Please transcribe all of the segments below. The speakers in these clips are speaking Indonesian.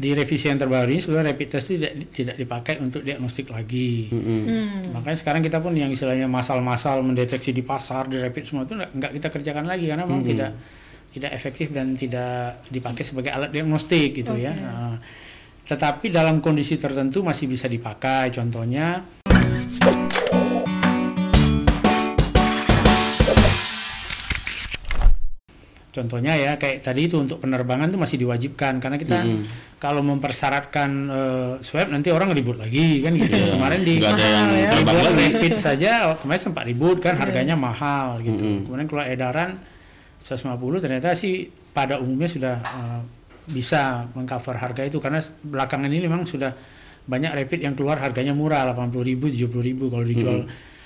di revisi yang terbaru ini seluruh rapid test itu tidak, tidak dipakai untuk diagnostik lagi. Mm-mm. Hmm. Makanya sekarang kita pun yang istilahnya masal-masal mendeteksi di pasar, di rapid semua itu nggak kita kerjakan lagi karena memang Mhm. tidak tidak efektif dan tidak dipakai sebagai alat diagnostik gitu ya. Oke. Nah, tetapi dalam kondisi tertentu masih bisa dipakai. Contohnya Contohnya ya kayak tadi itu untuk penerbangan itu masih diwajibkan karena kita Mhm. kalau mempersyaratkan eh, swab nanti orang ribut lagi kan gitu. Iya. Kemarin di Nggak Mahal ya. rapid saja oh, kemarin sempat ribut kan harganya mahal gitu. Mm-mm. Kemudian keluar edaran 150 ternyata sih pada umumnya sudah eh, bisa mengcover harga itu karena belakangan ini memang sudah banyak rapid yang keluar harganya murah 80.000 70.000 kalau dijual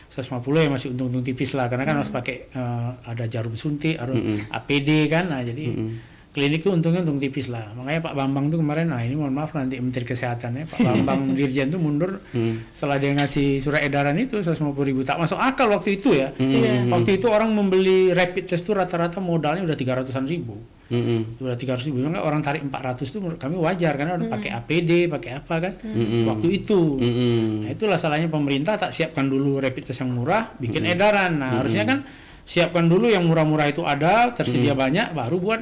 150 ya masih untung-untung tipis lah karena kan harus pakai eh, ada jarum suntik, harus Mm-mm. APD kan. Nah, jadi Mm-mm. klinik tuh untungnya untung tipis lah. Makanya Pak Bambang tuh kemarin nah ini mohon maaf nanti Menteri Kesehatan ya Pak Bambang Dirjen tuh mundur Mm. setelah dia ngasih surat edaran itu 150 ribu tak masuk akal waktu itu ya Mm. Iya. waktu itu orang membeli rapid test itu rata-rata modalnya udah 300an ribu Mm-mm. udah 300 ribu Memang orang tarik 400 itu menurut kami wajar karena udah pakai APD pakai apa kan Mm-mm. waktu itu Mm-mm. nah itulah salahnya pemerintah tak siapkan dulu rapid test yang murah bikin edaran nah harusnya kan siapkan dulu yang murah-murah itu ada tersedia banyak baru buat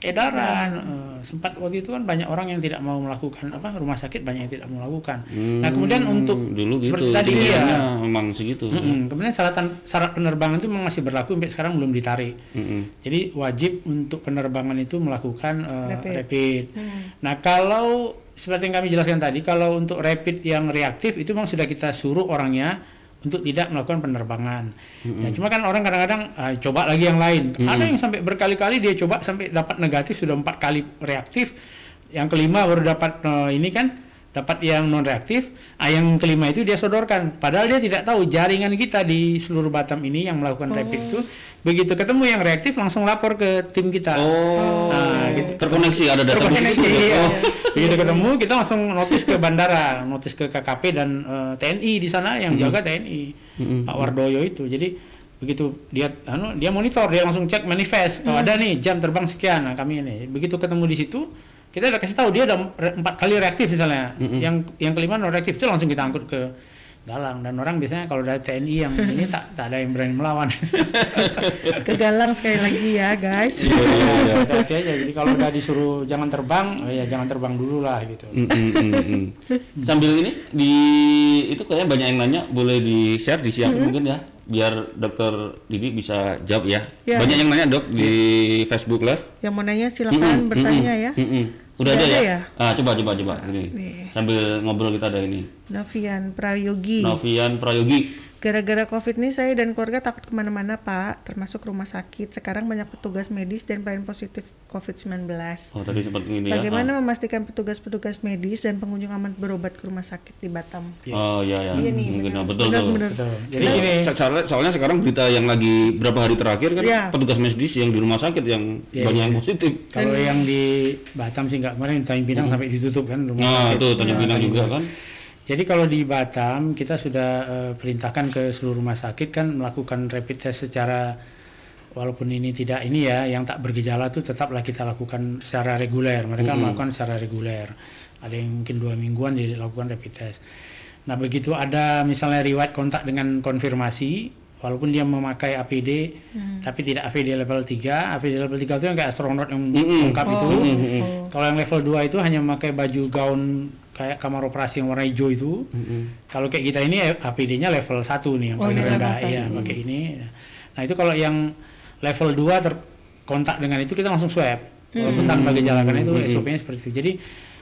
edaran Eh, sempat waktu itu kan banyak orang yang tidak mau melakukan apa rumah sakit banyak yang tidak mau melakukan nah kemudian Hmm, untuk dulu gitu seperti tadi iya tingginya memang segitu. Mm-mm. Kemudian syaratan syarat penerbangan itu memang masih berlaku sampai sekarang belum ditarik. Mm-mm. Jadi wajib untuk penerbangan itu melakukan eh, Rapid. rapid. Hmm. Nah kalau seperti yang kami jelaskan tadi, kalau untuk rapid yang reaktif itu memang sudah kita suruh orangnya untuk tidak melakukan penerbangan. Ya, cuma kan orang kadang-kadang ah, coba lagi yang lain. Ada yang sampai berkali-kali dia coba sampai dapat negatif sudah empat kali reaktif. Yang kelima baru dapat eh, ini kan dapat yang non reaktif. Ah, yang kelima itu dia sodorkan. Padahal dia tidak tahu jaringan kita di seluruh Batam ini yang melakukan rapid itu begitu ketemu yang reaktif langsung lapor ke tim kita. Oh, Nah, gitu. terkoneksi ada data Terkoneksi, iya. Oh. Begitu ketemu kita langsung notis ke bandara, notis ke KKP dan eh, TNI di sana yang jaga TNI, Mm-mm. Pak Wardoyo itu. Jadi begitu dia anu dia monitor, dia langsung cek manifest. Oh, ada nih jam terbang sekian. Nah, kami ini. Begitu ketemu di situ, kita udah kasih tahu dia ada re- empat kali reaktif misalnya. Mm-mm. Yang yang kelima non reaktif itu langsung kita angkut ke Galang dan orang biasanya kalau dari TNI yang ini tak tak ada yang berani melawan. Kegalang sekali lagi ya guys. Iya, iya, iya. Hati-hati aja. Jadi kalau udah disuruh jangan terbang, oh ya jangan terbang dulu lah gitu. Mm, mm, mm, mm. Sambil ini di itu kayaknya banyak yang nanya, boleh di share di siap mungkin ya, biar dokter Didi bisa jawab ya. Ya. Banyak yang nanya dok di Facebook Live. Yang mau nanya silakan Mm-mm, bertanya mm-mm, ya. mm-mm. Udah Sudah ada, ada ya? ya? Ah, coba coba coba ini. Nih. Sambil ngobrol kita ada ini. Novian Prayogi. Novian Prayogi. Gara-gara COVID nih saya dan keluarga takut ke mana-mana pak, termasuk rumah sakit. Sekarang banyak petugas medis dan pelayan positif COVID-19. Oh, tadi sempat ini ya. Bagaimana memastikan petugas-petugas medis dan pengunjung aman berobat ke rumah sakit di Batam? Ah. Oh, iya ya. Iya nih, benar. ah, betul Benar, betul. benar. Betul. Jadi Nah, so- soalnya, soalnya sekarang berita yang lagi berapa hari terakhir kan Iya. petugas medis yang di rumah sakit yang Iya, banyak iya. yang positif. Kalau yang di Batam sih nggak kemarin Tanjung Pinang sampai ditutup kan rumah Nah, sakit. itu Tanjung Nah, Pinang juga kan. Jadi kalau di Batam kita sudah eh, perintahkan ke seluruh rumah sakit kan melakukan rapid test secara walaupun ini tidak ini ya yang tak bergejala itu tetaplah kita lakukan secara reguler. Mereka Mm-mm. melakukan secara reguler. Ada yang mungkin dua mingguan dilakukan rapid test. Nah begitu ada misalnya riwayat kontak dengan konfirmasi walaupun dia memakai APD tapi tidak APD level 3 APD level 3 itu yang kayak astronot yang Mm-mm. lengkap itu Oh, Mm-mm. oh. kalau yang level 2 itu hanya memakai baju gaun kayak kamar operasi yang warna hijau itu. Mm-mm. Kalau kayak kita ini APD-nya level 1 nih yang Oh, paling level rendah iya pakai ini. Nah, itu kalau yang level 2 terkontak dengan itu kita langsung swab. Walaupun tanpa gejala karena itu Hmm. SOP-nya seperti itu. Jadi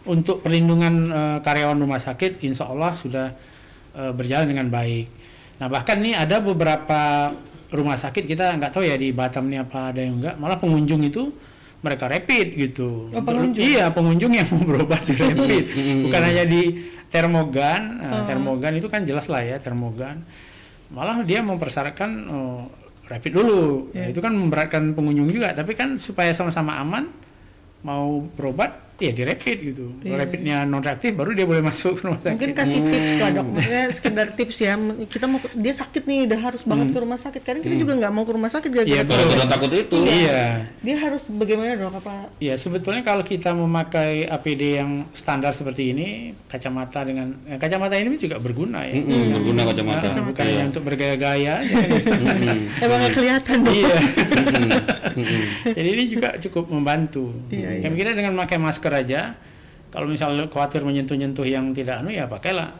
untuk perlindungan eh, karyawan rumah sakit insya Allah sudah eh, berjalan dengan baik. Nah, bahkan nih ada beberapa rumah sakit kita nggak tahu ya di Batam nih apa ada yang enggak, malah pengunjung itu mereka rapid gitu. Oh, pengunjung? Iya, pengunjung yang mau berobat di rapid. Bukan hanya di termogan. Nah, Oh. Termogan itu kan jelas lah ya, termogan. Malah dia mempersyaratkan oh, rapid dulu. Ya, Ya. itu kan memberatkan pengunjung juga, tapi kan supaya sama-sama aman mau berobat ya di rapid gitu. Kalau rapidnya non reaktif baru dia boleh masuk ke rumah sakit. Mungkin kasih tips lah dok, maksudnya sekedar tips ya. Kita mau dia sakit nih, udah harus banget ke rumah sakit. Kadang kita juga nggak mau ke rumah sakit Iya, gara-gara betul. Gara-gara takut itu. Iya. dia harus bagaimana dok apa? Ya sebetulnya kalau kita memakai APD yang standar seperti ini, kacamata dengan eh, kacamata ini juga berguna ya. Mm-mm, berguna kacamata. Nah, bukan Iya. hanya untuk bergaya-gaya. aja. Mm-mm. Emang nggak kelihatan dok. iya. Jadi ini juga cukup membantu. Iya, Kami kira dengan memakai masker aja, kalau misalnya khawatir menyentuh-nyentuh yang tidak anu ya pakailah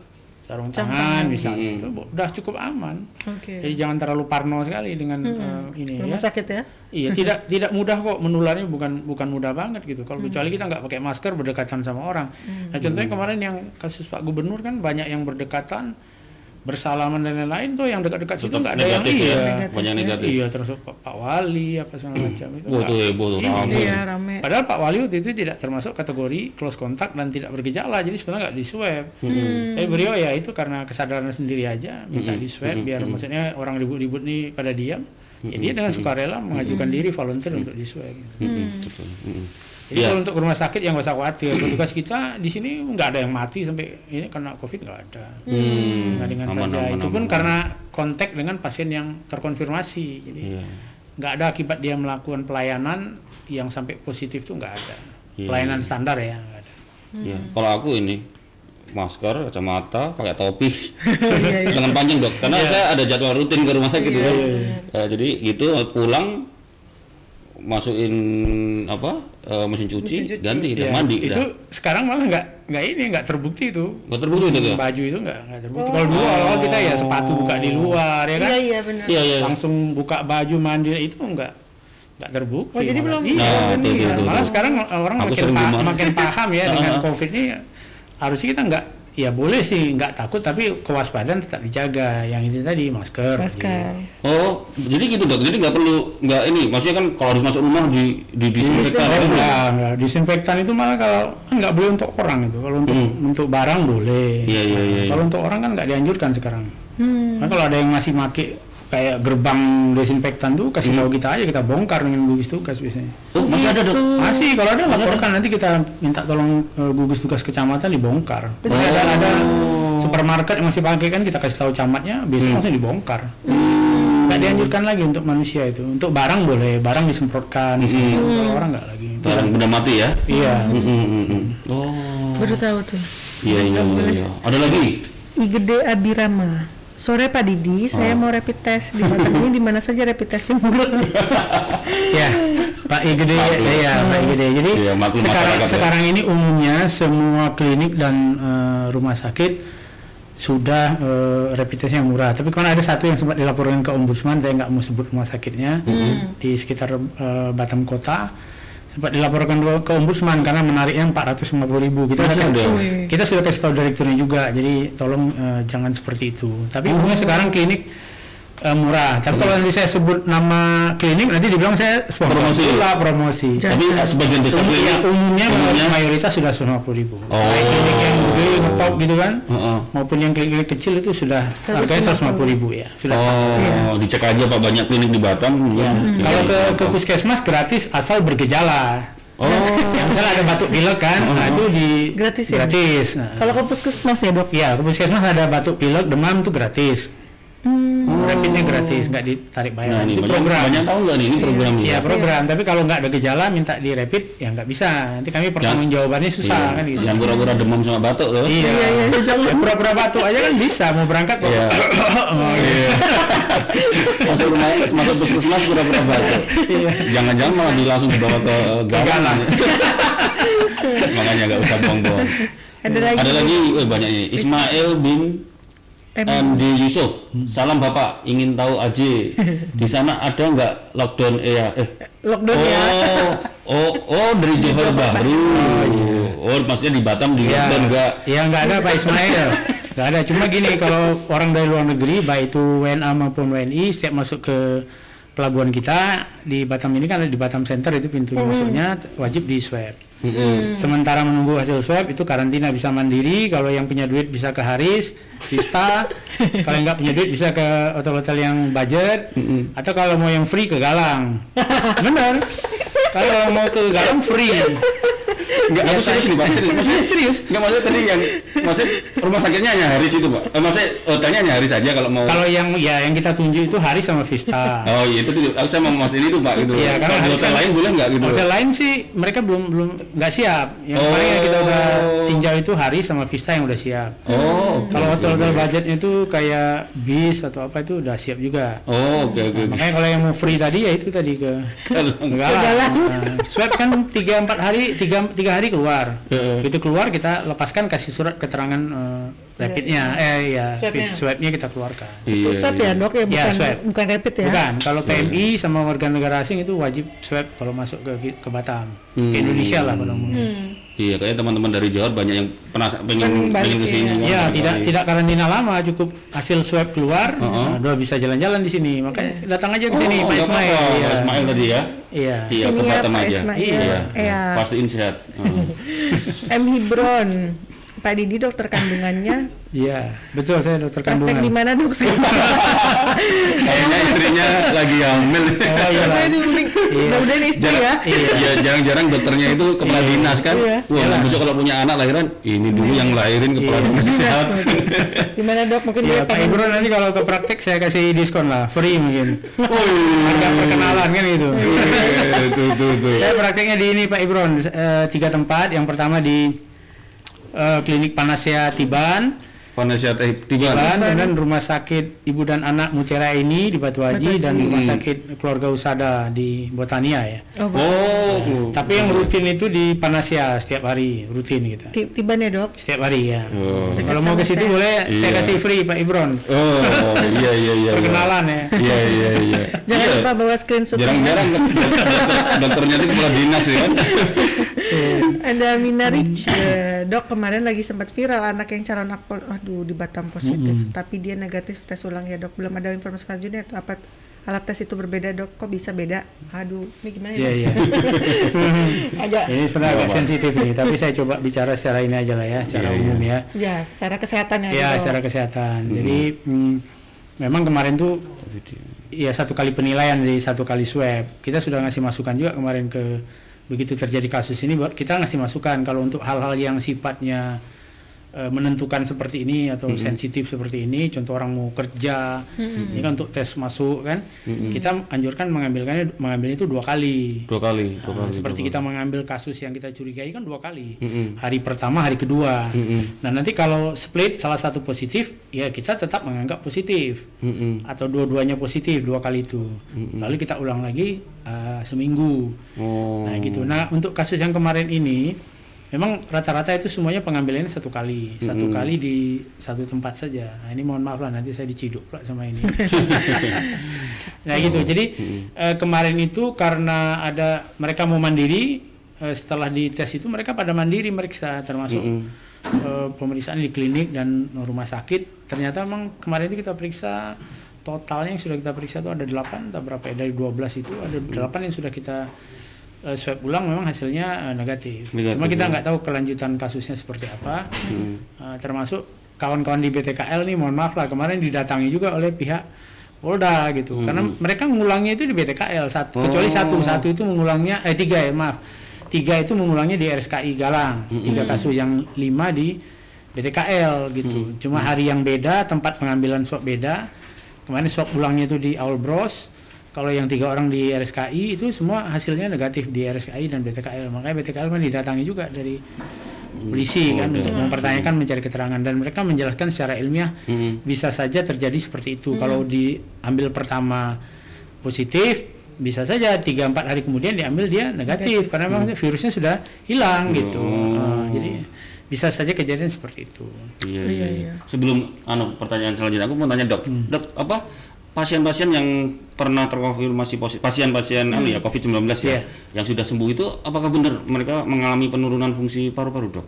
sarung tangan misalnya Mm-mm. itu udah cukup aman. Oke. Jadi jangan terlalu parno sekali dengan eh, ini Rumah ya. sakit ya? Iya, tidak tidak mudah kok menularnya bukan bukan mudah banget gitu. Kalau kecuali kita nggak pakai masker berdekatan sama orang. Nah, contohnya kemarin yang kasus Pak Gubernur kan banyak yang berdekatan bersalaman dan lain-lain tuh yang dekat-dekat situ nggak ada yang negatif ya, iya. banyak negatif. Iya, termasuk Pak, Wali apa segala macam itu. Wah, itu heboh tuh, Iya, rame. Iya rame. Padahal Pak Wali waktu itu tidak termasuk kategori close contact dan tidak bergejala, jadi sebenarnya nggak di swab. Tapi beliau ya itu karena kesadaran sendiri aja minta di swab biar maksudnya orang ribut-ribut nih pada diam. Ya dia dengan sukarela mengajukan diri volunteer untuk di swab. Mm-mm, betul. Mm-mm. Jadi Iya. kalau untuk rumah sakit yang nggak usah khawatir, petugas kita di sini nggak ada yang mati sampai ini karena covid nggak ada. Hmm, Dengan aman, saja aman, itu pun aman. karena kontak dengan pasien yang terkonfirmasi. Jadi Iya. nggak ada akibat dia melakukan pelayanan yang sampai positif tuh nggak ada. Iya, Pelayanan standar ya nggak ada. Iya. Kalau aku ini masker, kacamata, pakai topi, Iya, lengan panjang dok. Karena saya ada jadwal rutin ke rumah sakit gitu. Ya, jadi gitu pulang masukin apa eh, mesin cuci, Mesin cuci. ganti, udah Iya, mandi, itu udah. sekarang malah nggak nggak ini nggak terbukti itu. Nggak terbukti itu ya? Baju itu nggak nggak terbukti. Kalau dulu awal kita ya sepatu buka di luar ya kan, Iya iya benar. Iya iya. langsung buka baju mandi itu nggak nggak terbukti. Oh jadi malah. belum Iya. Nah, itu, ini itu, itu. malah sekarang orang Aku makin, pa- makin paham ya dengan Ah. covid ini harusnya kita nggak ya boleh sih nggak takut tapi kewaspadaan tetap dijaga yang itu tadi masker Masker. Oh, jadi gitu dok. Jadi nggak perlu nggak ini. Maksudnya kan kalau harus masuk rumah di di disinfektan Oh, itu. enggak, enggak. Disinfektan itu malah kalau kan nggak boleh untuk orang itu. Kalau untuk untuk barang boleh. Hmm. Iya, iya, iya, Kalau untuk orang kan nggak dianjurkan sekarang. Hmm. Nah, kalau ada yang masih make kayak gerbang desinfektan tuh kasih Hmm. tahu kita aja kita bongkar dengan gugus tugas biasanya. Oh, masih ada dok. Masih kalau ada laporkan nanti kita minta tolong eh, gugus tugas kecamatan dibongkar. Oh. Ada ada supermarket yang masih pakai kan kita kasih tahu camatnya Hmm. biasanya langsung dibongkar. Nggak dianjurkan lagi untuk manusia itu. Untuk barang boleh, barang disemprotkan, disemprot. kalau orang nggak lagi. Barang udah mati ya? Iya. Mm, mm, mm, mm. Oh. Baru tahu tuh. Iya iya iya. iya. Ada lagi? Igede Abirama. Sore Pak Didi, saya mau rapid test di Batam ini di mana saja rapid testnya murah. ya Pak I gede ya, ya Pak I gede jadi maklum sekarang ya. sekarang ini umumnya semua klinik dan eh, rumah sakit sudah eh, rapid test yang murah. Tapi kemarin ada satu yang sempat dilaporkan ke ombudsman saya nggak mau sebut rumah sakitnya di sekitar eh, Batam kota sempat dilaporkan ke ombudsman karena menariknya 450 ribu. Kita sudah? Wih. kita sudah kasih tahu direkturnya juga. Jadi tolong eh, jangan seperti itu. Tapi umumnya sekarang klinik eh, murah. Tapi kalau nanti saya sebut nama klinik nanti dibilang saya sponsor. Promosi. pula promosi. Tapi sebagian besar Umum- ya, klinik umumnya, umumnya? mayoritas sudah 150 ribu. Oh. baik klinik yang ngetop gitu kan Heeh. maupun yang klinik kecil itu sudah 150. harganya 150 ribu ya sudah standar. Oh, dicek aja Pak banyak klinik di Batam. Ya. Hmm. Kalau ke, Iya. ke puskesmas gratis asal bergejala. Oh. yang misalnya ada batuk pilek kan, nah itu di Gratis ya? Gratis. Nah, Kalau ke puskesmas ya dok? Iya, ke puskesmas ada batuk pilek, demam itu gratis. Hmm. Rapidnya gratis, nggak ditarik Nah, bayaran. ini itu banyak, program. banyak tahu nggak nih ini program ini? Iya program, tapi kalau nggak ada gejala minta di rapid ya nggak bisa. Nanti kami pertanggung jawabannya susah Iya. kan gitu. Yang pura-pura demam sama batuk loh. Iya, Iya, iya, iya, jangan. Ya, pura-pura batuk aja kan bisa mau berangkat kok. Iya. oh, iya. masuk rumah masuk puskesmas pura-pura batuk. Jangan-jangan malah di langsung dibawa ke galang. galang. Makanya nggak usah bohong-bohong. Ada lagi. Ada lagi, weh, banyak ini. Ismail bin M. MD Yusuf. Salam Bapak, ingin tahu aja di sana ada nggak lockdown eh, ya? Eh, Lockdown ya. Oh, oh, oh dari Johor Bahru. Oh, maksudnya di Batam di Iya, lockdown nggak? Iya nggak ada Pak Ismail. Nggak ada. Cuma gini kalau orang dari luar negeri, baik itu WNA maupun WNI, setiap masuk ke pelabuhan kita di Batam ini kan ada di Batam Center itu pintu masuknya wajib di swab. Sementara menunggu hasil swab itu karantina bisa mandiri. Kalau yang punya duit bisa ke Haris, Vista. kalau nggak punya duit bisa ke hotel-hotel yang budget. Atau kalau mau yang free ke Galang. Bener. Kalau mau ke Galang free. Enggak, aku serius nih Pak, serius. Maksudnya serius. Enggak maksudnya tadi yang maksudnya rumah sakitnya hanya Haris itu Pak. Eh, maksudnya hotelnya hanya Haris aja kalau mau Kalau yang ya yang kita tunjuk itu Haris sama Vista. Oh iya itu tuh, aku saya mau mastiin itu Pak gitu. Iya, karena hotel kan- lain boleh nggak gitu? Hotel lain sih mereka belum belum nggak siap. Yang Oh. kemarin yang kita udah tinjau itu Haris sama Vista yang udah siap. Oh, oke, Kalau hotel-hotel budgetnya itu kayak bis atau apa itu udah siap juga. Oh, oke oke. oke. Makanya kalau yang mau free tadi ya itu tadi ke Kalau- Negara. Nah, swab kan tiga empat hari tiga tiga hari keluar. Begitu keluar kita lepaskan kasih surat keterangan eh, rapidnya, eh ya Swabnya. swabnya kita keluarkan. Itu Iya, swab iya. ya dok ya Iya, bukan swab. bukan rapid ya. Bukan, kalau PMI sama warga negara asing itu wajib swab kalau masuk ke ke Batam, Hmm. ke Indonesia lah pada umumnya. Hmm. Iya, kayaknya teman-teman dari Johor banyak yang penas pengen Pengen balik, pengen ke sini. iya. kan, Ya, balik tidak lagi. tidak karantina lama, cukup hasil swab keluar, Heeh. nah, udah bisa jalan-jalan di sini. Makanya datang aja ke sini, Oh, Pak Ismail. Iya. Pak Ismail tadi ya. Iya. Iya, ke ya, Batam Pak aja. Ismail. Iya. Iya. Pastiin sehat. Heeh. M Hibron. Pak Didi dokter kandungannya Iya, betul saya dokter praktek di kandungan. mana dok? Kayaknya istrinya lagi hamil. Oh iya lah. Aduh, mending- Iya. Mudah-mudahan istri ya. iya, jarang-jarang dokternya itu kepala dinas kan. Iya. Wah, besok kalau punya anak lahiran, ini dulu yang lahirin kepala Iya. dinas sehat. Gimana dok? Mungkin Ya, dia Pak pengen Ibro nanti kalau ke praktek saya kasih diskon lah, free mungkin. Wih. Harga perkenalan kan gitu. Iya, Tuh, tuh, tuh. Saya prakteknya di ini Pak Ibron, eh, tiga tempat. Yang pertama di eh, klinik Panasea Tiban, Panasya teh tiba. Tiban, kemudian rumah sakit ibu dan anak Mutiara ini di Batu Haji dan rumah sakit keluarga Usada di Botania ya. Oh, Oh, Tapi yang rutin itu di Panasea setiap hari rutin kita. ti- tiban ya dok. Setiap hari ya. Oh. Kalau mau ke situ boleh saya Iya. kasih free Pak Ibron. Oh, iya iya iya. iya. Perkenalan ya. Iya iya iya. Jangan Iya. lupa bawa screenshot. Jarang-jarang dokter- dokternya itu kepala dinas ya kan. Ada Mina Rich, eh, dok kemarin lagi sempat viral anak yang calon akpol, aduh di Batam positif, tapi dia negatif tes ulang ya dok. Belum ada informasi selanjutnya apa alat tes itu berbeda dok? Kok bisa beda? Aduh, ini gimana ya? Iya iya. Agak Ini sebenarnya agak sensitif nih, tapi saya coba bicara secara ini aja lah ya, secara Iya, iya. umum ya. ya secara kesehatan ya. Ya, dok. secara kesehatan. Jadi hmm, memang kemarin tuh ya satu kali penilaian jadi satu kali swab. Kita sudah ngasih masukan juga kemarin ke begitu terjadi kasus ini kita ngasih masukan. Kalau untuk hal-hal yang sifatnya eh, menentukan seperti ini atau sensitif seperti ini, contoh orang mau kerja, ini kan untuk tes masuk kan, kita anjurkan mengambilkannya mengambil itu dua kali. Dua kali, dua Nah, kali. seperti dua kita mengambil kasus yang kita curigai kan dua kali. Mm-mm. Hari pertama, hari kedua. Mm-mm. Nah nanti kalau split salah satu positif, ya kita tetap menganggap positif kali. Mm-mm. atau dua-duanya positif dua kali itu. Lalu kita ulang lagi uh, seminggu. Oh. Nah gitu. Nah untuk kasus yang kemarin ini, memang rata-rata itu semuanya pengambilannya satu kali, satu kali di satu tempat saja. Nah, ini mohon maaf lah nanti saya diciduk pula sama ini. nah gitu. Jadi eh, kemarin itu karena ada mereka mau mandiri, eh, setelah dites itu mereka pada mandiri meriksa termasuk Mm-mm. eh, pemeriksaan di klinik dan rumah sakit. Ternyata memang kemarin itu kita periksa totalnya yang sudah kita periksa itu ada 8 atau berapa ya dari 12 itu ada 8 yang sudah kita eh, swab ulang memang hasilnya eh, negatif. Negatif, Cuma kita ya. nggak tahu kelanjutan kasusnya seperti apa. Mm. Eh, termasuk kawan-kawan di BTKL nih mohon maaf lah kemarin didatangi juga oleh pihak Polda gitu. Karena mereka ngulangnya itu di BTKL satu kecuali Oh. satu satu itu mengulangnya eh tiga ya maaf. Tiga itu mengulangnya di RSKI Galang. Tiga kasus yang lima di BTKL gitu. Cuma hari yang beda, tempat pengambilan swab beda. Kemarin swab ulangnya itu di Aul Bros. Kalau yang tiga orang di RSKI itu semua hasilnya negatif di RSKI dan BTKL. Makanya BTKL kan didatangi juga dari polisi kan untuk mempertanyakan mencari keterangan dan mereka menjelaskan secara ilmiah Mm-mm. bisa saja terjadi seperti itu. Kalau diambil pertama positif bisa saja tiga empat hari kemudian diambil dia negatif karena memang virusnya sudah hilang gitu. Nah, jadi bisa saja kejadian seperti itu. Iya, Iya, iya, iya. iya. Sebelum anu pertanyaan selanjutnya aku mau tanya dok, Hmm. dok apa pasien-pasien yang pernah terkonfirmasi positif, pasien-pasien anu ya COVID-19 ya, Iya. yang sudah sembuh itu apakah benar mereka mengalami penurunan fungsi paru-paru dok?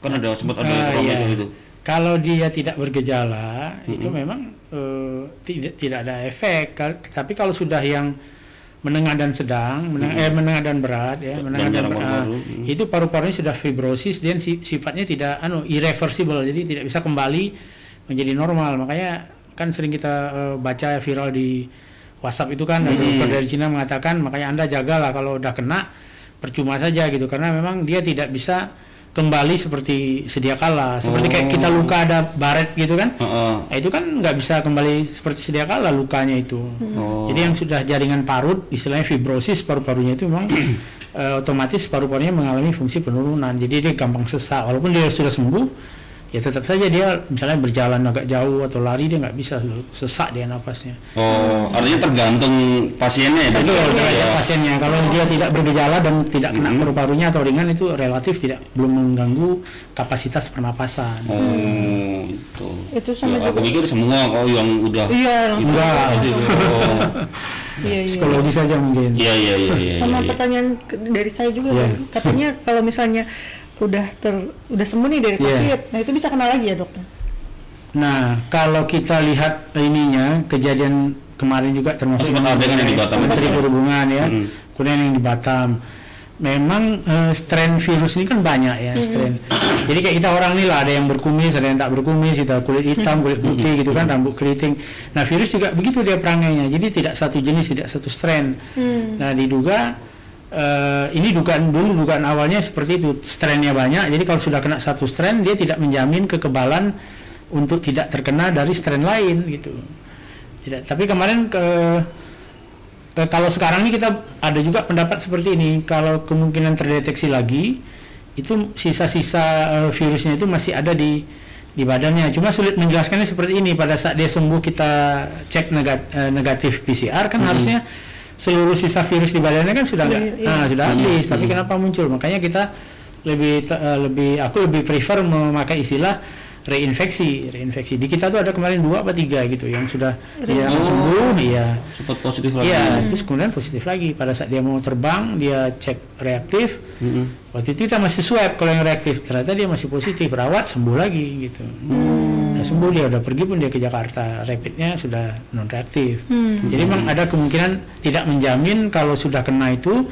Kan ada sempat ada Ah, informasi iya. itu. Kalau dia tidak bergejala itu memang eh, tidak tidak ada efek. Tapi kalau sudah yang menengah dan sedang, meneng- eh menengah dan berat ya, menengah dan, jarang berat, paru-paru, ah, mm. itu paru-parunya sudah fibrosis dan si- sifatnya tidak anu irreversible, jadi tidak bisa kembali menjadi normal. Makanya kan sering kita eh, baca viral di WhatsApp itu kan ada dokter dari Cina mengatakan makanya Anda jagalah kalau udah kena percuma saja gitu karena memang dia tidak bisa kembali seperti sedia kala seperti kayak kita luka ada baret gitu kan Heeh. Nah, itu kan nggak bisa kembali seperti sedia kala lukanya itu. Oh. Jadi yang sudah jaringan parut, istilahnya fibrosis paru-parunya itu memang eh, otomatis paru-parunya mengalami fungsi penurunan. Jadi dia gampang sesak. Walaupun dia sudah sembuh, ya tetap saja dia misalnya berjalan agak jauh atau lari dia nggak bisa sesak dia napasnya. Oh, artinya tergantung pasiennya ya. Betul, Ya. pasiennya. Kalau dia tidak bergejala dan tidak kena paru-parunya atau ringan itu relatif tidak belum mengganggu kapasitas pernapasan. Oh, itu. Itu sama Ya, aku juga. pikir semua kok yang udah Iya. Enggak. Pasti itu. Oh. Iya, iya. Psikologis saja mungkin. Iya, iya, iya, iya. sama iya. pertanyaan ke- dari saya juga Iya. Katanya kalau misalnya udah ter udah sembuh nih dari Iya. covid nah itu bisa kena lagi ya dok Nah, kalau kita lihat ininya kejadian kemarin juga termasuk kan yang di Batam. Menteri Perhubungan ya, Mm. kemudian yang di Batam. Memang eh, strain virus ini kan banyak ya strain. Jadi kayak kita orang nih lah ada yang berkumis, ada yang tak berkumis, kita kulit hitam, kulit putih gitu kan, rambut keriting. Nah virus juga begitu dia perangainya. Jadi tidak satu jenis, tidak satu strain. Nah diduga eh, ini dugaan dulu dugaan awalnya seperti itu strainnya banyak. Jadi kalau sudah kena satu strain dia tidak menjamin kekebalan untuk tidak terkena dari strain lain gitu. Tidak. Tapi kemarin ke kalau sekarang ini kita ada juga pendapat seperti ini. Kalau kemungkinan terdeteksi lagi itu sisa-sisa eh, virusnya itu masih ada di di badannya. Cuma sulit menjelaskannya seperti ini. Pada saat dia sembuh kita cek eh, negatif PCR kan harusnya seluruh sisa virus di badannya kan sudah nggak Iya, iya. ah, sudah habis. Tapi kenapa muncul? Makanya kita lebih eh, lebih aku lebih prefer memakai istilah reinfeksi, reinfeksi. Di kita tuh ada kemarin dua apa tiga gitu yang sudah dia Oh. sembuh, iya. Sempat positif lagi. Iya, terus kemudian positif lagi. Pada saat dia mau terbang, dia cek reaktif. Mm-mm. Waktu itu kita masih swab kalau yang reaktif. Ternyata dia masih positif, rawat sembuh lagi gitu. Nah, sembuh dia udah pergi pun dia ke Jakarta. Rapidnya sudah non reaktif. Jadi memang ada kemungkinan tidak menjamin kalau sudah kena itu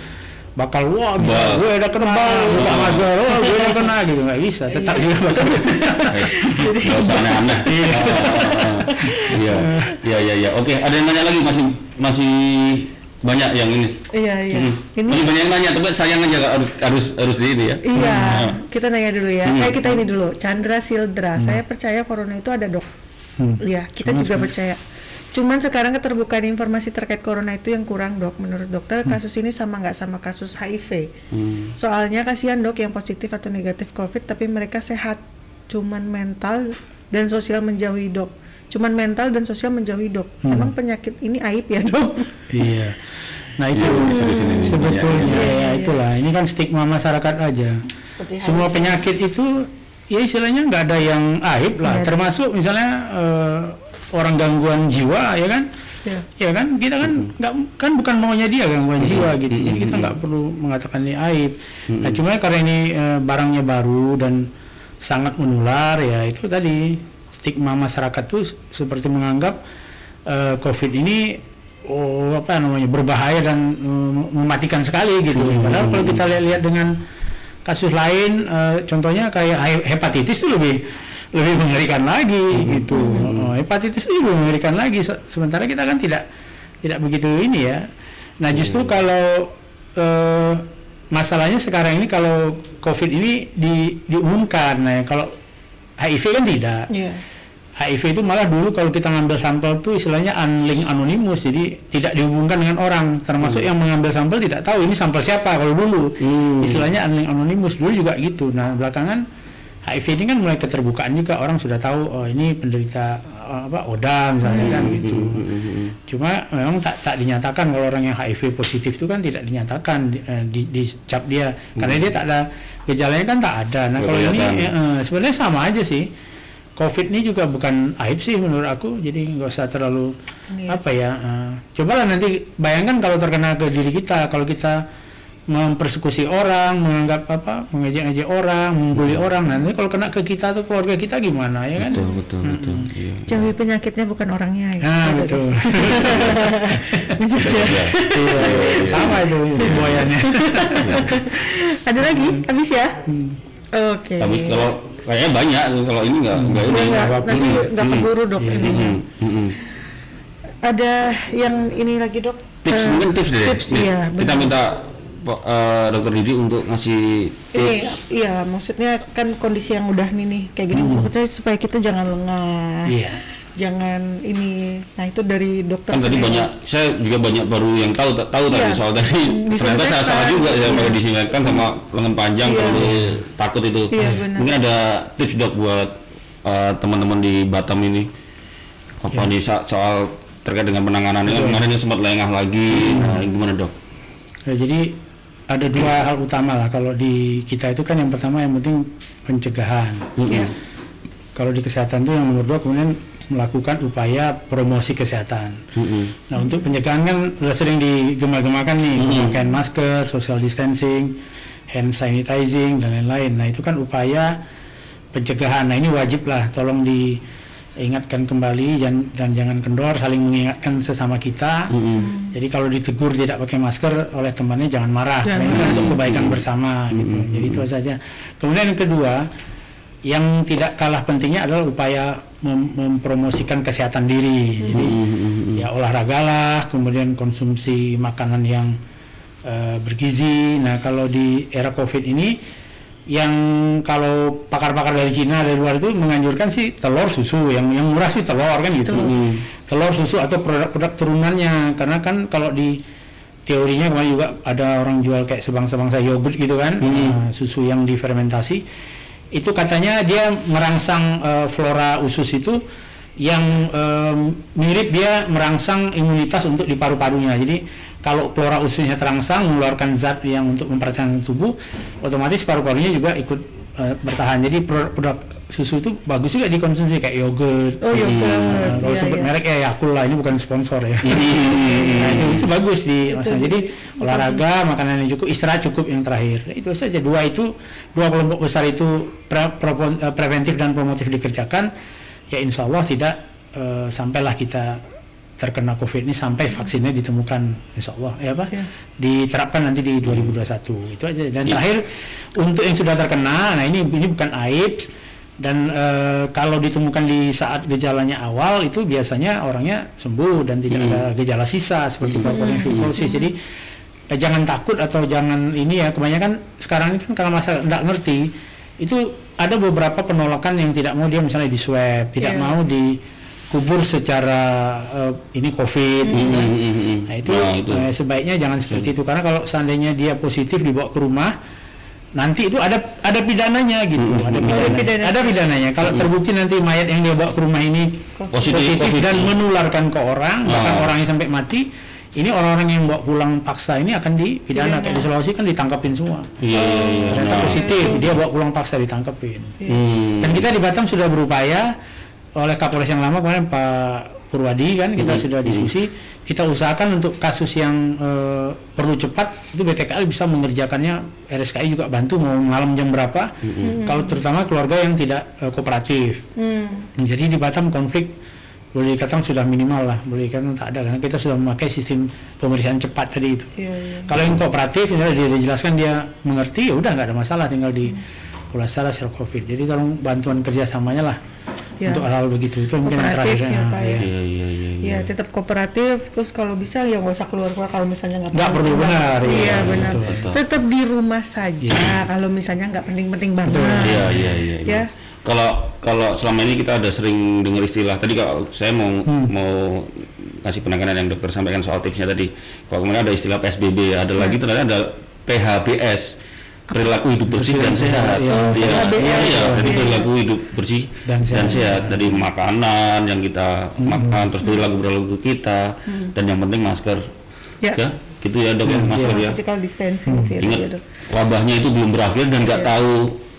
bakal wah Bah. gue udah kena buka masker wah gue udah kena gitu nggak bisa tetap juga bakal Nggak usah aneh-aneh. Iya, iya, iya, iya. Oke, ada yang nanya lagi masih masih banyak yang ini. iya iya Hmm. ini Masih banyak yang nanya, tapi sayang aja harus harus harus di ini ya. Iya, kita nanya dulu ya. Hmm. Eh kita ini dulu, Chandra Sildra. Saya percaya corona itu ada dok. Hmm. Iya, kita juga percaya. Cuman sekarang keterbukaan informasi terkait corona itu yang kurang dok. Menurut dokter kasus ini sama nggak sama kasus HIV. Hmm. Soalnya kasihan dok yang positif atau negatif COVID tapi mereka sehat. Cuman mental dan sosial menjauhi dok. Cuman mental dan sosial menjauhi dok. Emang penyakit ini aib ya dok? Iya. Nah itu Iya, sebetulnya Iya, iya, ya iya. itulah. Ini kan stigma masyarakat aja. Seperti Semua penyakit itu ya istilahnya nggak ada yang aib lah. Iya. Termasuk misalnya eh, orang gangguan jiwa ya kan. Ya. Ya kan kita kan nggak kan bukan maunya dia gangguan jiwa gitu. Jadi kita nggak perlu mengatakan ini aib. Nah cuma karena ini eh, barangnya baru dan sangat menular ya itu tadi stigma masyarakat tuh seperti menganggap eh, COVID ini oh apa namanya berbahaya dan mm, mematikan sekali gitu. Padahal kalau kita lihat-lihat dengan kasus lain, eh, contohnya kayak he- hepatitis itu lebih lebih mengerikan lagi gitu. Oh, hepatitis itu lebih mengerikan lagi. Se- Sementara kita kan tidak tidak begitu ini ya. Nah justru kalau eh, masalahnya sekarang ini kalau COVID ini di, diumumkan, nah kalau HIV kan tidak. Iya. HIV itu malah dulu kalau kita ngambil sampel tuh istilahnya unlink anonimus jadi tidak dihubungkan dengan orang termasuk yang mengambil sampel tidak tahu ini sampel siapa kalau dulu Hmm. istilahnya unlink anonimus dulu juga gitu nah belakangan HIV ini kan mulai keterbukaan juga orang sudah tahu oh ini penderita apa ODA misalnya kan gitu Hmm. cuma memang tak tak dinyatakan kalau orang yang HIV positif itu kan tidak dinyatakan di, eh, di, dicap dia karena dia tak ada gejalanya kan tak ada nah kalau ini eh, eh, sebenarnya sama aja sih COVID ini juga bukan aib sih menurut aku, jadi nggak usah terlalu Iya. apa ya. eh, cobalah nanti bayangkan kalau terkena ke diri kita, kalau kita mempersekusi orang, menganggap apa, mengejek-ejek orang, membuli orang, nanti kalau kena ke kita atau keluarga kita gimana ya kan? Betul, betul, betul. Iya. Jauhi penyakitnya bukan orangnya ya. Nah Gitu, betul, Dok. Gitu ya. Iya, sama itu semboyannya. Ada lagi? Habis ya? Oke. Tapi kalau kayaknya banyak kalau ini nggak nggak ini. Nggak, nanti nggak keburu dok Iya. Hmm, hmm. Ada yang ini lagi dok? Tips Eh, mungkin tips deh. Tips, iya. Kita minta Pak eh, Dokter Didi untuk ngasih tips. iya maksudnya kan kondisi yang udah nih nih kayak gini maksudnya supaya kita jangan lengah. Iya. Jangan ini. Nah, itu dari dokter Kan tadi banyak, saya juga banyak baru yang tahu tahu tadi Iya. soal tadi. Hmm, Ternyata saya salah disinfektan. juga ya kalau Iya. disinfektan sama lengan panjang Iya. kalau takut itu. Iya, benar. Mungkin ada tips dok buat eh, teman-teman di Batam ini apa Iya. di sa- soal terkait dengan penanganannya kan kemarin sempat lengah lagi. Hmm. Nah, gimana dok? Ya, jadi ada dua hal utama lah kalau di kita itu kan yang pertama yang penting pencegahan. Iya. Kalau di kesehatan itu yang nomor dua kemudian melakukan upaya promosi kesehatan. Mm-mm. Nah untuk pencegahan kan sudah sering digema-gemakan nih pemakaian masker, social distancing, hand sanitizing dan lain-lain. Nah itu kan upaya pencegahan. Nah ini wajib lah, tolong diingatkan kembali dan, dan jangan kendor, saling mengingatkan sesama kita. Mm-mm. Jadi kalau ditegur tidak pakai masker oleh temannya jangan marah, Jangan kan marah. untuk kebaikan bersama gitu. Jadi itu saja. Kemudian yang kedua, yang tidak kalah pentingnya adalah upaya mem- mempromosikan kesehatan diri. Jadi Mm-mm. ya olahragalah, kemudian konsumsi makanan yang eh, bergizi. Nah kalau di era COVID ini, yang kalau pakar-pakar dari Cina dari luar itu menganjurkan sih telur susu, yang yang murah sih telur kan gitu. Telur susu atau produk-produk turunannya, karena kan kalau di teorinya kemarin juga ada orang jual kayak sebangsa-bangsa yogurt gitu kan, eh, susu yang difermentasi itu katanya dia merangsang eh, flora usus itu yang em, mirip dia merangsang imunitas untuk di paru-parunya. Jadi kalau flora ususnya terangsang mengeluarkan zat yang untuk mempertahankan tubuh, otomatis paru-parunya juga ikut eh, bertahan. Jadi produk, susu itu bagus juga dikonsumsi kayak yogurt. Oh, yogurt. Nah, kalau Iya, sebut iya. merek ya Yakult lah, ini bukan sponsor ya. nah, itu, itu bagus di Itu masa. Jadi olahraga, makanan yang cukup, istirahat cukup yang terakhir. Itu saja dua itu dua kelompok besar itu pre- eh, preventif dan promotif dikerjakan. Ya insya Allah tidak eh, sampailah kita terkena COVID ini sampai vaksinnya ditemukan insya Allah ya apa? Ya. diterapkan nanti di 2021 itu aja. Dan terakhir untuk yang sudah terkena nah ini ini bukan aib. Dan eh, kalau ditemukan di saat gejalanya awal itu biasanya orangnya sembuh dan tidak ada gejala sisa seperti propolin fibrosis. Jadi eh, jangan takut atau jangan ini ya. Kebanyakan sekarang ini kan karena masalah tidak ngerti itu ada beberapa penolakan yang tidak mau dia misalnya di swab tidak Iya. mau dikubur secara eh, ini covid gitu kan. Mm-mm. Nah itu, Nah, itu. eh, sebaiknya jangan seperti itu karena kalau seandainya dia positif dibawa ke rumah nanti itu ada ada pidananya gitu, ada pidana, pidana. ada pidananya. Kalau terbukti nanti mayat yang dia bawa ke rumah ini Positif, positif, COVID. dan menularkan ke orang, bahkan Ah. orangnya sampai mati, ini orang-orang yang bawa pulang paksa ini akan dipidana. Pidana. Kayak di Sulawesi kan ditangkapin semua. Iya, iya, iya. Ternyata Nah. positif, dia bawa pulang paksa ditangkapin. Hmm. Dan kita di Batam sudah berupaya oleh Kapolres yang lama kemarin Pak Purwadi kan kita Hmm. sudah diskusi. Kita usahakan untuk kasus yang eh, perlu cepat itu BTKL bisa mengerjakannya RSKI juga bantu mau malam jam berapa. Kalau terutama keluarga yang tidak eh, kooperatif. Hmm. jadi di Batam konflik boleh dikatakan sudah minimal lah boleh dikatakan tak ada karena kita sudah memakai sistem pemeriksaan cepat tadi itu. Iya, iya. kalau yang kooperatif ini dia dijelaskan dia mengerti ya udah nggak ada masalah tinggal di pulasara sel covid jadi tolong bantuan kerjasamanya lah Ya. untuk hal-hal begitu itu mungkin yang terakhir ya, Pak, ya. ya. Iya, iya, iya. Iya, tetap kooperatif. Terus kalau bisa ya nggak usah keluar keluar kalau misalnya nggak Nggak perlu, benar, Iya iya, benar. betul, betul. Tetap di rumah saja kalau misalnya nggak penting-penting banget. Iya, iya, iya. iya. Ya. Kalau kalau selama ini kita ada sering dengar istilah tadi kalau saya mau Hmm. mau kasih penanganan yang dokter sampaikan soal tipsnya tadi. Kalau kemudian ada istilah PSBB, ada lagi ternyata ada PHBS perilaku hidup bersih dan sehat. Iya. Iya, PHBS. iya, iya. Jadi Iya. perilaku hidup bersih Dan dan sehat. sehat. Dari makanan yang kita makan, terus perilaku perilaku kita, dan yang penting masker. Ya. Ya, gitu ya dok ya masker ya. Physical distancing gitu Ingat ya, Dok. wabahnya itu belum berakhir dan nggak Iya. tahu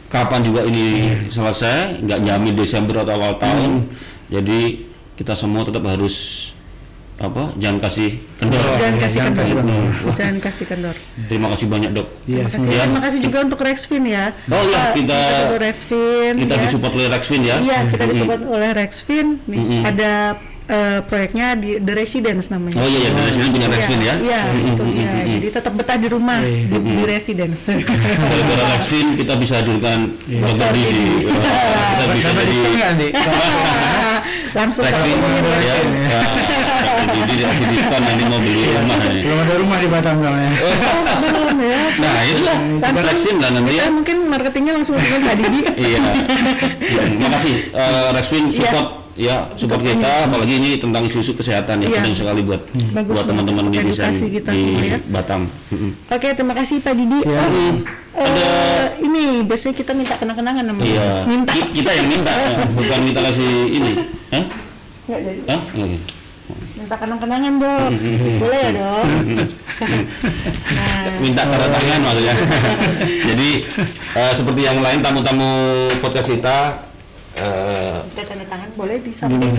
kapan juga ini selesai, nggak jamin Desember atau awal tahun. Jadi kita semua tetap harus apa? Jangan kasih kendor. Jangan kasih jangan kendor. kasih kendor. Jangan kasih kendor. Terima kasih banyak dok. Iya, Terima kasih. semoga- Terima kasih juga untuk Rexfin ya. Oh iya, kita- untuk Rexfin. Kita ya. disupport oleh Rexfin ya. Iya, kita Mm-mm. disupport oleh Rexfin. Nih, Mm-mm. ada eh, proyeknya di The Residence namanya. Oh iya, iya, dari sini punya Rexfin ya. Iya, Mm-mm, itu ya. Jadi tetap betah di rumah Iya. di, di Residence. Gara-gara Rexfin kita bisa hadirkan dokter Didi. Kita bisa jadi? Langsung ketemu ya. Ya. Jadi dikasih diskon nanti mau beli rumah nih. Belum ada rumah di Batam soalnya. Oh, belum ya. Nah itu lah, Langsung Rexfin lah nanti ya. kita mungkin marketingnya langsung dengan Hadidi. Iya. Terima kasih uh, support ya support kita apalagi ini tentang isu-isu kesehatan ya Iya. penting sekali buat Bagus buat teman-teman di desain kita di semua ya. Batam. Oke, terima kasih Pak Didi. Oh, eh, ini biasanya kita minta kenang-kenangan sama Iya. minta. Ki- Kita yang minta ya, bukan kita kasih ini. Hah? Nggak jadi. Hah? Nggak. Minta kenang-kenangan dok. Boleh ya dok? nah, minta tanda tangan maksudnya. Jadi eh, seperti yang lain tamu-tamu podcast kita eh, minta tanda tangan boleh di samping.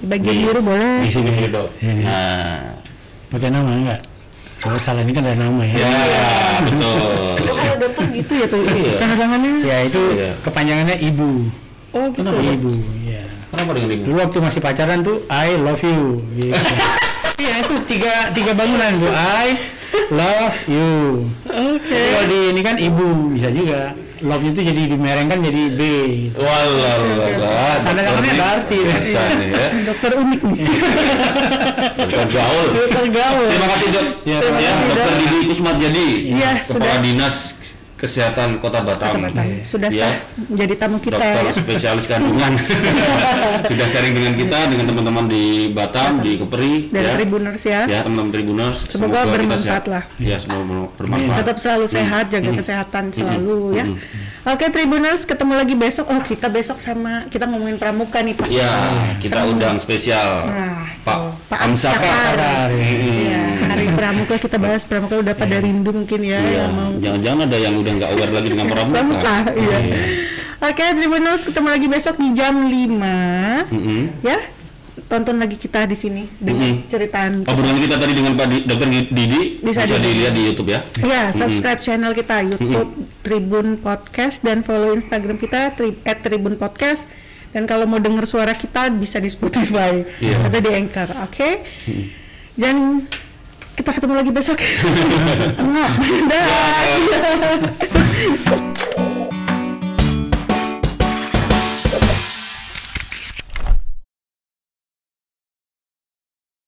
Di bagian biru boleh. di sini dok. Iya. Nah, Pakai nama enggak? Kalau salah ini kan ada nama ya. ya betul. Oh, kalau dokter gitu ya tuh. Iya. Tanda tangannya. Ya itu Iya. kepanjangannya ibu. Oh gitu. Kenapa? Ibu, ya. Kenapa dengan ibu? Dulu waktu masih pacaran tuh I love you. Gitu. Iya itu tiga tiga bangunan bu I love you. Oke. Tapi Kalau di ini kan ibu bisa juga. Love itu jadi dimerengkan jadi B. Gitu. Walah, Tanda tangannya ada arti. Ya. Dokter unik nih. Dokter gaul. Dokter gaul. Terima kasih dok. Ya, Ya, terima kasih, Dokter Dok. Didi Kusmat Jadi, Iya, Kepala sudah. Dinas Kesehatan Kota Batam. Batam. Sudah Ya. menjadi tamu kita dokter ya. spesialis kandungan sudah sharing dengan kita dengan teman-teman di Batam di Kepri Dari ya. Tribuners ya. ya teman-teman Tribuners Semoga kita bermanfaat sehat. lah. ya semoga bermanfaat Tetap selalu Hmm. sehat, jaga kesehatan selalu ya. Oke Tribuners, ketemu lagi besok. Oh kita besok sama kita ngomongin pramuka nih Pak. ya kita undang spesial Nah, Pak tuh, Pak Amsaka Amsakar. ya. Iya, pramuka kita bahas pramuka udah pada rindu mungkin ya Iya, yang mau jangan-jangan ada yang udah nggak aware lagi dengan pramuka pramuka. Iya. Oke Tribuners, ketemu lagi besok di jam 5 Mm-mm. ya. Tonton lagi kita di sini dengan Mm-mm. ceritaan obrolan kita tadi dengan Pak Dokter Didi Bisa bisa, di- dilihat di YouTube ya Ya, subscribe channel kita YouTube Tribun Podcast dan follow Instagram kita tri at Tribun Podcast. Dan kalau mau denger suara kita bisa di Spotify Iya. atau di Anchor, oke? Dan kita ketemu lagi besok. Enggak. Dah.